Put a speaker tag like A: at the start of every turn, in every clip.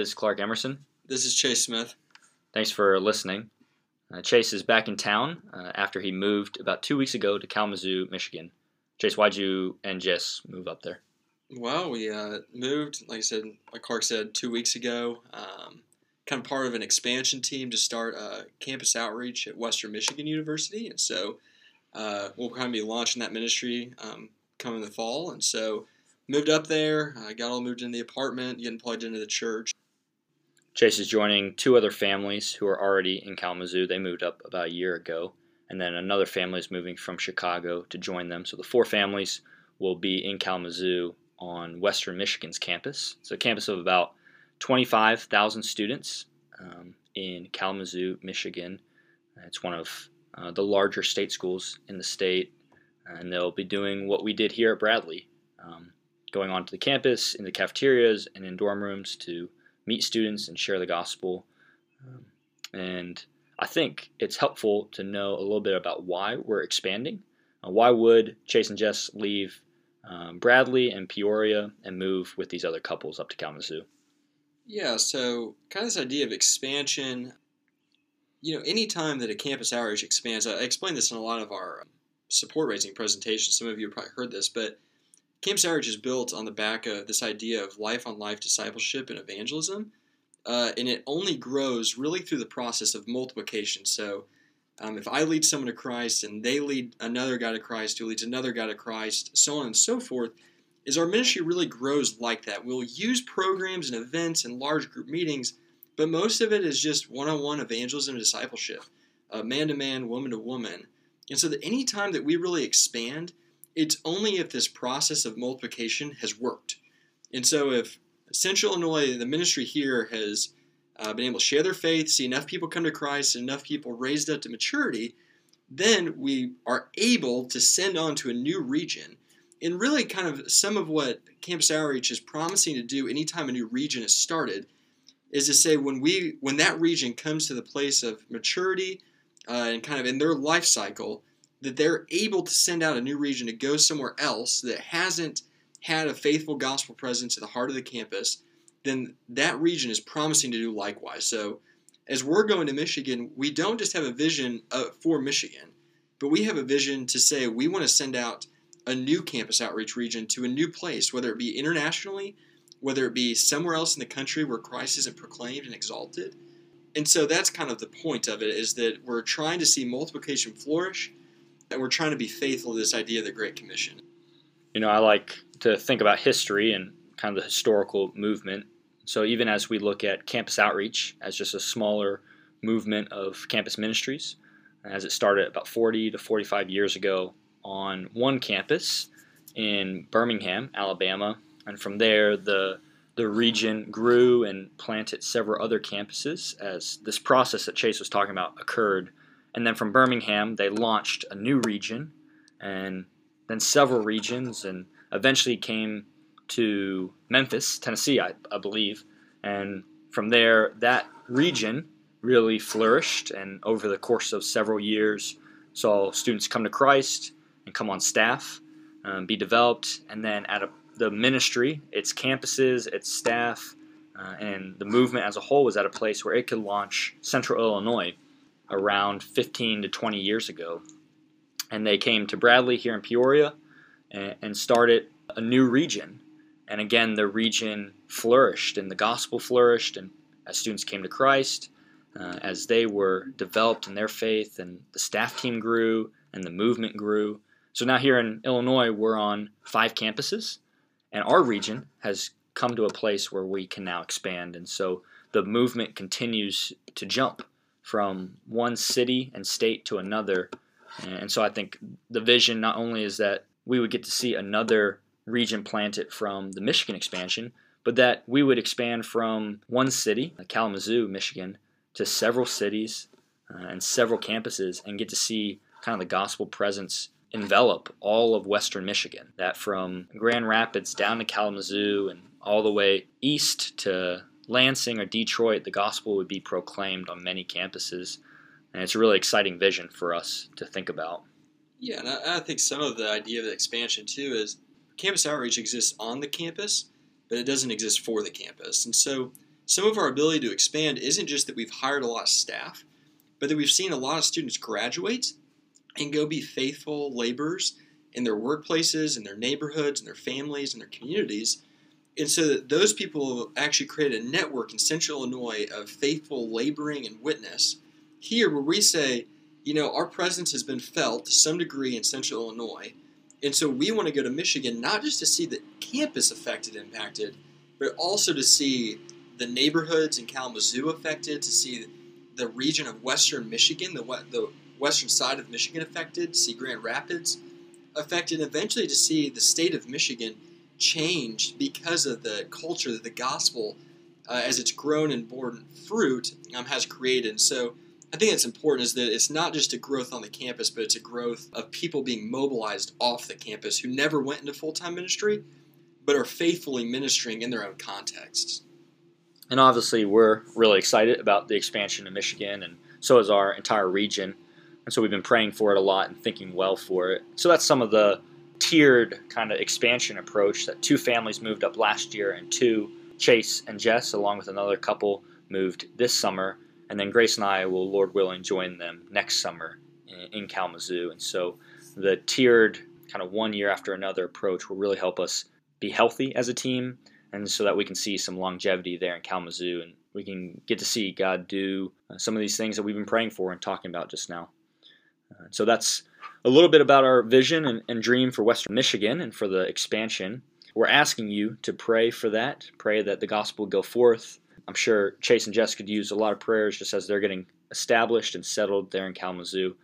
A: this is Clark Emerson.
B: This is Chase Smith.
A: Thanks for listening. Uh, Chase is back in town uh, after he moved about two weeks ago to Kalamazoo, Michigan. Chase, why'd you and Jess move up there?
B: Well, we uh, moved, like I said, like Clark said, two weeks ago. Um, kind of part of an expansion team to start a campus outreach at Western Michigan University, and so uh, we'll kind of be launching that ministry um, coming the fall. And so moved up there. I got all moved into the apartment, getting plugged into the church.
A: Chase is joining two other families who are already in Kalamazoo. They moved up about a year ago. And then another family is moving from Chicago to join them. So the four families will be in Kalamazoo on Western Michigan's campus. It's a campus of about 25,000 students um, in Kalamazoo, Michigan. It's one of uh, the larger state schools in the state. And they'll be doing what we did here at Bradley. Um, going onto the campus, in the cafeterias, and in dorm rooms to meet students and share the gospel. Um, and I think it's helpful to know a little bit about why we're expanding. Uh, why would Chase and Jess leave um, Bradley and Peoria and move with these other couples up to Kalamazoo?
B: Yeah, so kind of this idea of expansion. You know, anytime that a campus outreach expands, I explained this in a lot of our support raising presentations. Some of you have probably heard this, but Campus Outreach is built on the back of this idea of life on life discipleship and evangelism. Uh, and it only grows really through the process of multiplication. So, um, if I lead someone to Christ and they lead another guy to Christ who leads another guy to Christ, so on and so forth, is our ministry really grows like that. We'll use programs and events and large group meetings, but most of it is just one on one evangelism and discipleship, man to man, woman to woman. And so, that any time that we really expand, it's only if this process of multiplication has worked. And so, if Central Illinois, the ministry here has uh, been able to share their faith, see enough people come to Christ, enough people raised up to maturity, then we are able to send on to a new region. And really, kind of some of what Campus Outreach is promising to do anytime a new region is started is to say when we when that region comes to the place of maturity uh, and kind of in their life cycle, that they're able to send out a new region to go somewhere else that hasn't had a faithful gospel presence at the heart of the campus, then that region is promising to do likewise. So, as we're going to Michigan, we don't just have a vision uh, for Michigan, but we have a vision to say we want to send out a new campus outreach region to a new place, whether it be internationally, whether it be somewhere else in the country where Christ isn't proclaimed and exalted. And so that's kind of the point of it is that we're trying to see multiplication flourish and we're trying to be faithful to this idea of the Great Commission.
A: You know, I like to think about history and kind of the historical movement. So even as we look at campus outreach as just a smaller movement of campus ministries, as it started about 40 to 45 years ago on one campus in Birmingham, Alabama, and from there the the region grew and planted several other campuses as this process that Chase was talking about occurred and then from Birmingham, they launched a new region and then several regions and eventually came to Memphis, Tennessee, I, I believe. And from there, that region really flourished and over the course of several years saw students come to Christ and come on staff, um, be developed, and then at a, the ministry, its campuses, its staff, uh, and the movement as a whole was at a place where it could launch Central Illinois around 15 to 20 years ago. And they came to Bradley here in Peoria and, and started a new region. And again, the region flourished and the gospel flourished, and as students came to Christ, uh, as they were developed in their faith, and the staff team grew and the movement grew. So now here in Illinois, we're on five campuses, and our region has come to a place where we can now expand. And so the movement continues to jump from one city and state to another. And so I think the vision not only is that we would get to see another region planted from the Michigan expansion, but that we would expand from one city, Kalamazoo, Michigan, to several cities uh, and several campuses and get to see kind of the gospel presence envelop all of western Michigan. That from Grand Rapids down to Kalamazoo and all the way east to Lansing or Detroit, the gospel would be proclaimed on many campuses. And it's a really exciting vision for us to think about.
B: Yeah, and I, I think some of the idea of the expansion too is campus outreach exists on the campus, but it doesn't exist for the campus. And so some of our ability to expand isn't just that we've hired a lot of staff, but that we've seen a lot of students graduate and go be faithful laborers in their workplaces, in their neighborhoods, in their families, in their communities. And so those people actually created a network in central Illinois of faithful laboring and witness. Here, where we say, you know, our presence has been felt to some degree in central Illinois. And so we want to go to Michigan not just to see the campus affected, impacted, but also to see the neighborhoods in Kalamazoo affected, to see the region of western Michigan, the, the western side of Michigan affected, to see Grand Rapids affected, and eventually to see the state of Michigan change because of the culture that the gospel, uh, as it's grown and borne fruit, um, has created. And so I think that's important is that it's not just a growth on the campus, but it's a growth of people being mobilized off the campus who never went into full time ministry, but are faithfully ministering in their own contexts.
A: And obviously, we're really excited about the expansion in Michigan, and so is our entire region. And so we've been praying for it a lot and thinking well for it. So that's some of the tiered kind of expansion approach that two families moved up last year, and two, Chase and Jess, along with another couple, moved this summer and then Grace and I will, Lord willing, join them next summer in, in Kalamazoo. And so the tiered kind of one year after another approach will really help us be healthy as a team, and so that we can see some longevity there in Kalamazoo, and we can get to see God do uh, some of these things that we've been praying for and talking about just now. Uh, so that's a little bit about our vision and, and dream for Western Michigan and for the expansion. We're asking you to pray for that. Pray that the gospel go forth I'm sure Chase and Jess could use a lot of prayers just as they're getting established and settled there in Kalamazoo.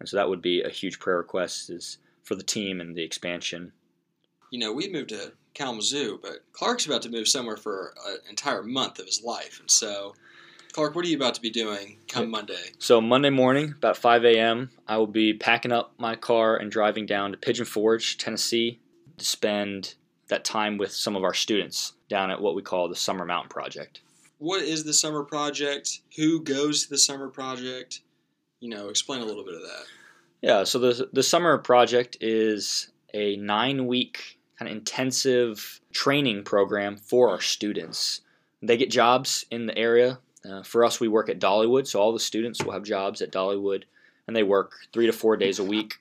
A: And so that would be a huge prayer request is for the team and the expansion.
B: You know, we moved to Kalamazoo, but Clark's about to move somewhere for an entire month of his life. And so, Clark, what are you about to be doing come Monday?
A: So, Monday morning, about 5 a.m., I will be packing up my car and driving down to Pigeon Forge, Tennessee, to spend that time with some of our students down at what we call the Summer Mountain Project
B: what is the summer project? Who goes to the summer project? You know, explain a little bit of that.
A: Yeah, so the the summer project is a nine week kind of intensive training program for our students. They get jobs in the area. Uh, for us, we work at Dollywood, so all the students will have jobs at Dollywood, and they work three to four days a week.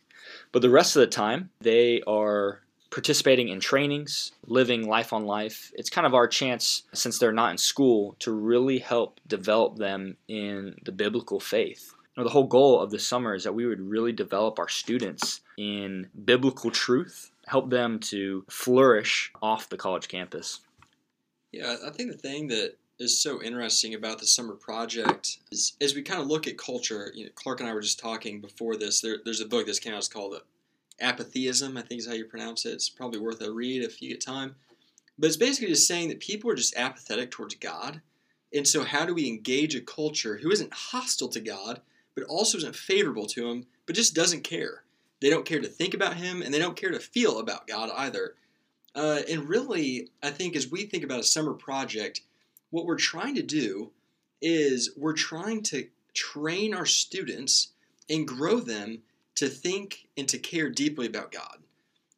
A: But the rest of the time, they are participating in trainings, living life on life. It's kind of our chance, since they're not in school, to really help develop them in the biblical faith. You know, the whole goal of the summer is that we would really develop our students in biblical truth, help them to flourish off the college campus.
B: Yeah, I think the thing that is so interesting about the summer project is as we kind of look at culture. You know, Clark and I were just talking before this. There, there's a book that's came out. Called apatheism, I think is how you pronounce it. It's probably worth a read if you get time. But it's basically just saying that people are just apathetic towards God. And so, how do we engage a culture who isn't hostile to God, but also isn't favorable to Him, but just doesn't care? They don't care to think about Him, and they don't care to feel about God either. Uh, and really, I think as we think about a summer project, what we're trying to do is we're trying to train our students and grow them to think and to care deeply about God.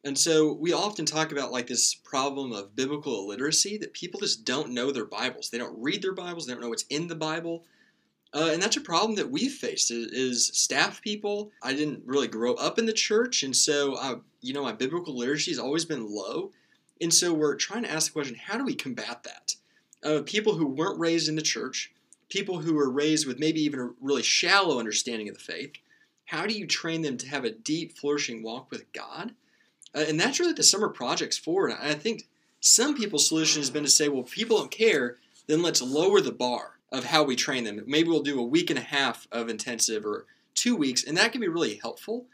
B: And so we often talk about like this problem of biblical illiteracy that people just don't know their Bibles. They don't read their Bibles. They don't know what's in the Bible. Uh, and that's a problem that we've faced is, is, staff people. I didn't really grow up in the church, and so I, you know my biblical literacy has always been low. And so we're trying to ask the question: How do we combat that? Uh, people who weren't raised in the church, people who were raised with maybe even a really shallow understanding of the faith, how do you train them to have a deep, flourishing walk with God? Uh, and that's really the summer project's for. And I think some people's solution has been to say, well, if people don't care, then let's lower the bar of how we train them. Maybe we'll do a week and a half of intensive or two weeks, and that can be really helpful.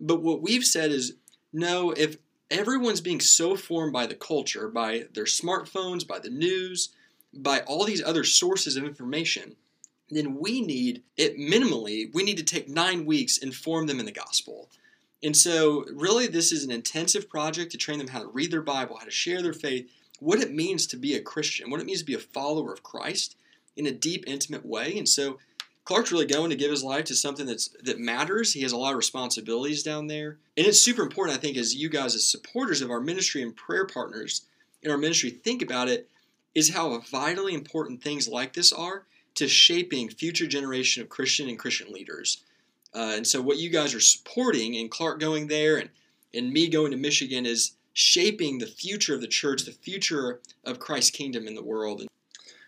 B: But what we've said is no, if everyone's being so formed by the culture, by their smartphones, by the news, by all these other sources of information, then we need it minimally, we need to take nine weeks and form them in the gospel. And so, really, this is an intensive project to train them how to read their Bible, how to share their faith, what it means to be a Christian, what it means to be a follower of Christ in a deep, intimate way. And so, Clark's really going to give his life to something that's that matters. He has a lot of responsibilities down there, and it's super important. I think as you guys, as supporters of our ministry and prayer partners in our ministry, think about it is how vitally important things like this are to shaping future generation of Christian and Christian leaders. Uh, and so, what you guys are supporting, and Clark going there, and and me going to Michigan, is shaping the future of the church, the future of Christ's kingdom in the world.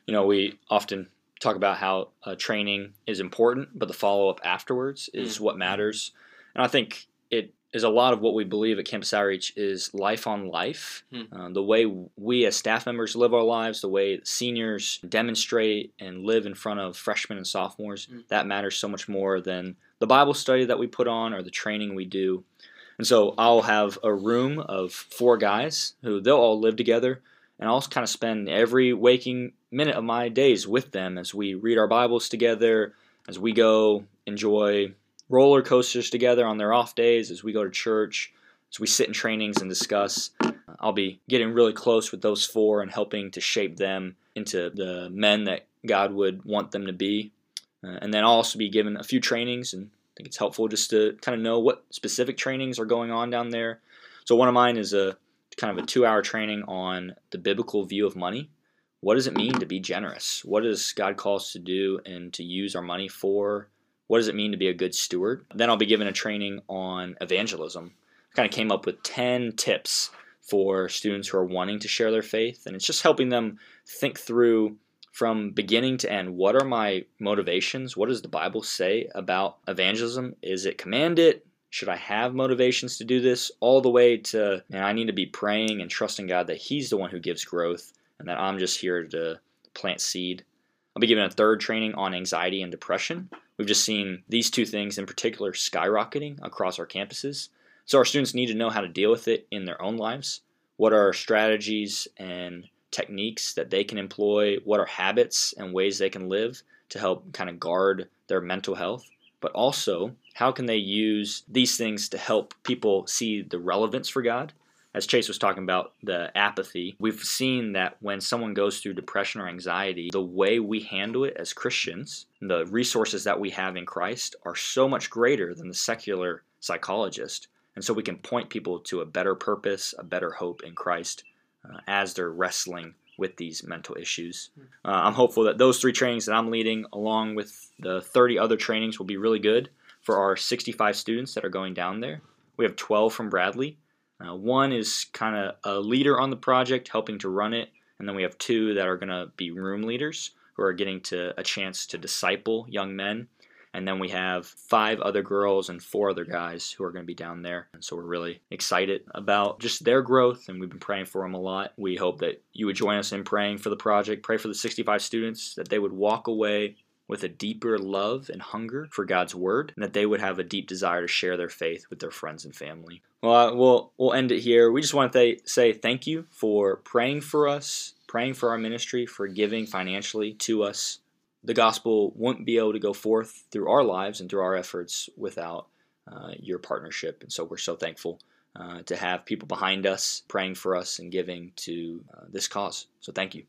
A: You know, we often talk about how uh, training is important, but the follow up afterwards is mm. what matters. And I think it is a lot of what we believe at Campus Outreach is life on life. Hmm. Uh, the way we as staff members live our lives, the way seniors demonstrate and live in front of freshmen and sophomores, hmm. that matters so much more than the Bible study that we put on or the training we do. And so I'll have a room of four guys who they'll all live together, and I'll kind of spend every waking minute of my days with them as we read our Bibles together, as we go enjoy roller coasters together on their off days as we go to church, as we sit in trainings and discuss. I'll be getting really close with those four and helping to shape them into the men that God would want them to be. Uh, and then I'll also be given a few trainings, and I think it's helpful just to kind of know what specific trainings are going on down there. So one of mine is a kind of a two-hour training on the biblical view of money. What does it mean to be generous? What does God call us to do and to use our money for? What does it mean to be a good steward? Then I'll be given a training on evangelism. I kind of came up with 10 tips for students who are wanting to share their faith, and it's just helping them think through from beginning to end what are my motivations? What does the Bible say about evangelism? Is it commanded? Should I have motivations to do this? All the way to, and I need to be praying and trusting God that He's the one who gives growth and that I'm just here to plant seed. I'll be giving a third training on anxiety and depression. We've just seen these two things in particular skyrocketing across our campuses. So our students need to know how to deal with it in their own lives. What are strategies and techniques that they can employ? What are habits and ways they can live to help kind of guard their mental health? But also, how can they use these things to help people see the relevance for God as Chase was talking about the apathy, we've seen that when someone goes through depression or anxiety, the way we handle it as Christians, the resources that we have in Christ, are so much greater than the secular psychologist. And so we can point people to a better purpose, a better hope in Christ uh, as they're wrestling with these mental issues. Uh, I'm hopeful that those three trainings that I'm leading, along with the 30 other trainings, will be really good for our 65 students that are going down there. We have 12 from Bradley. Uh, one is kind of a leader on the project, helping to run it, and then we have two that are going to be room leaders who are getting to a chance to disciple young men. And then we have five other girls and four other guys who are going to be down there. And so we're really excited about just their growth, and we've been praying for them a lot. We hope that you would join us in praying for the project, pray for the 65 students, that they would walk away with a deeper love and hunger for God's word, and that they would have a deep desire to share their faith with their friends and family. Well, we'll we'll end it here. We just want to say thank you for praying for us, praying for our ministry, for giving financially to us. The gospel wouldn't be able to go forth through our lives and through our efforts without uh, your partnership, and so we're so thankful. Uh, to have people behind us praying for us and giving to uh, this cause. So, thank you.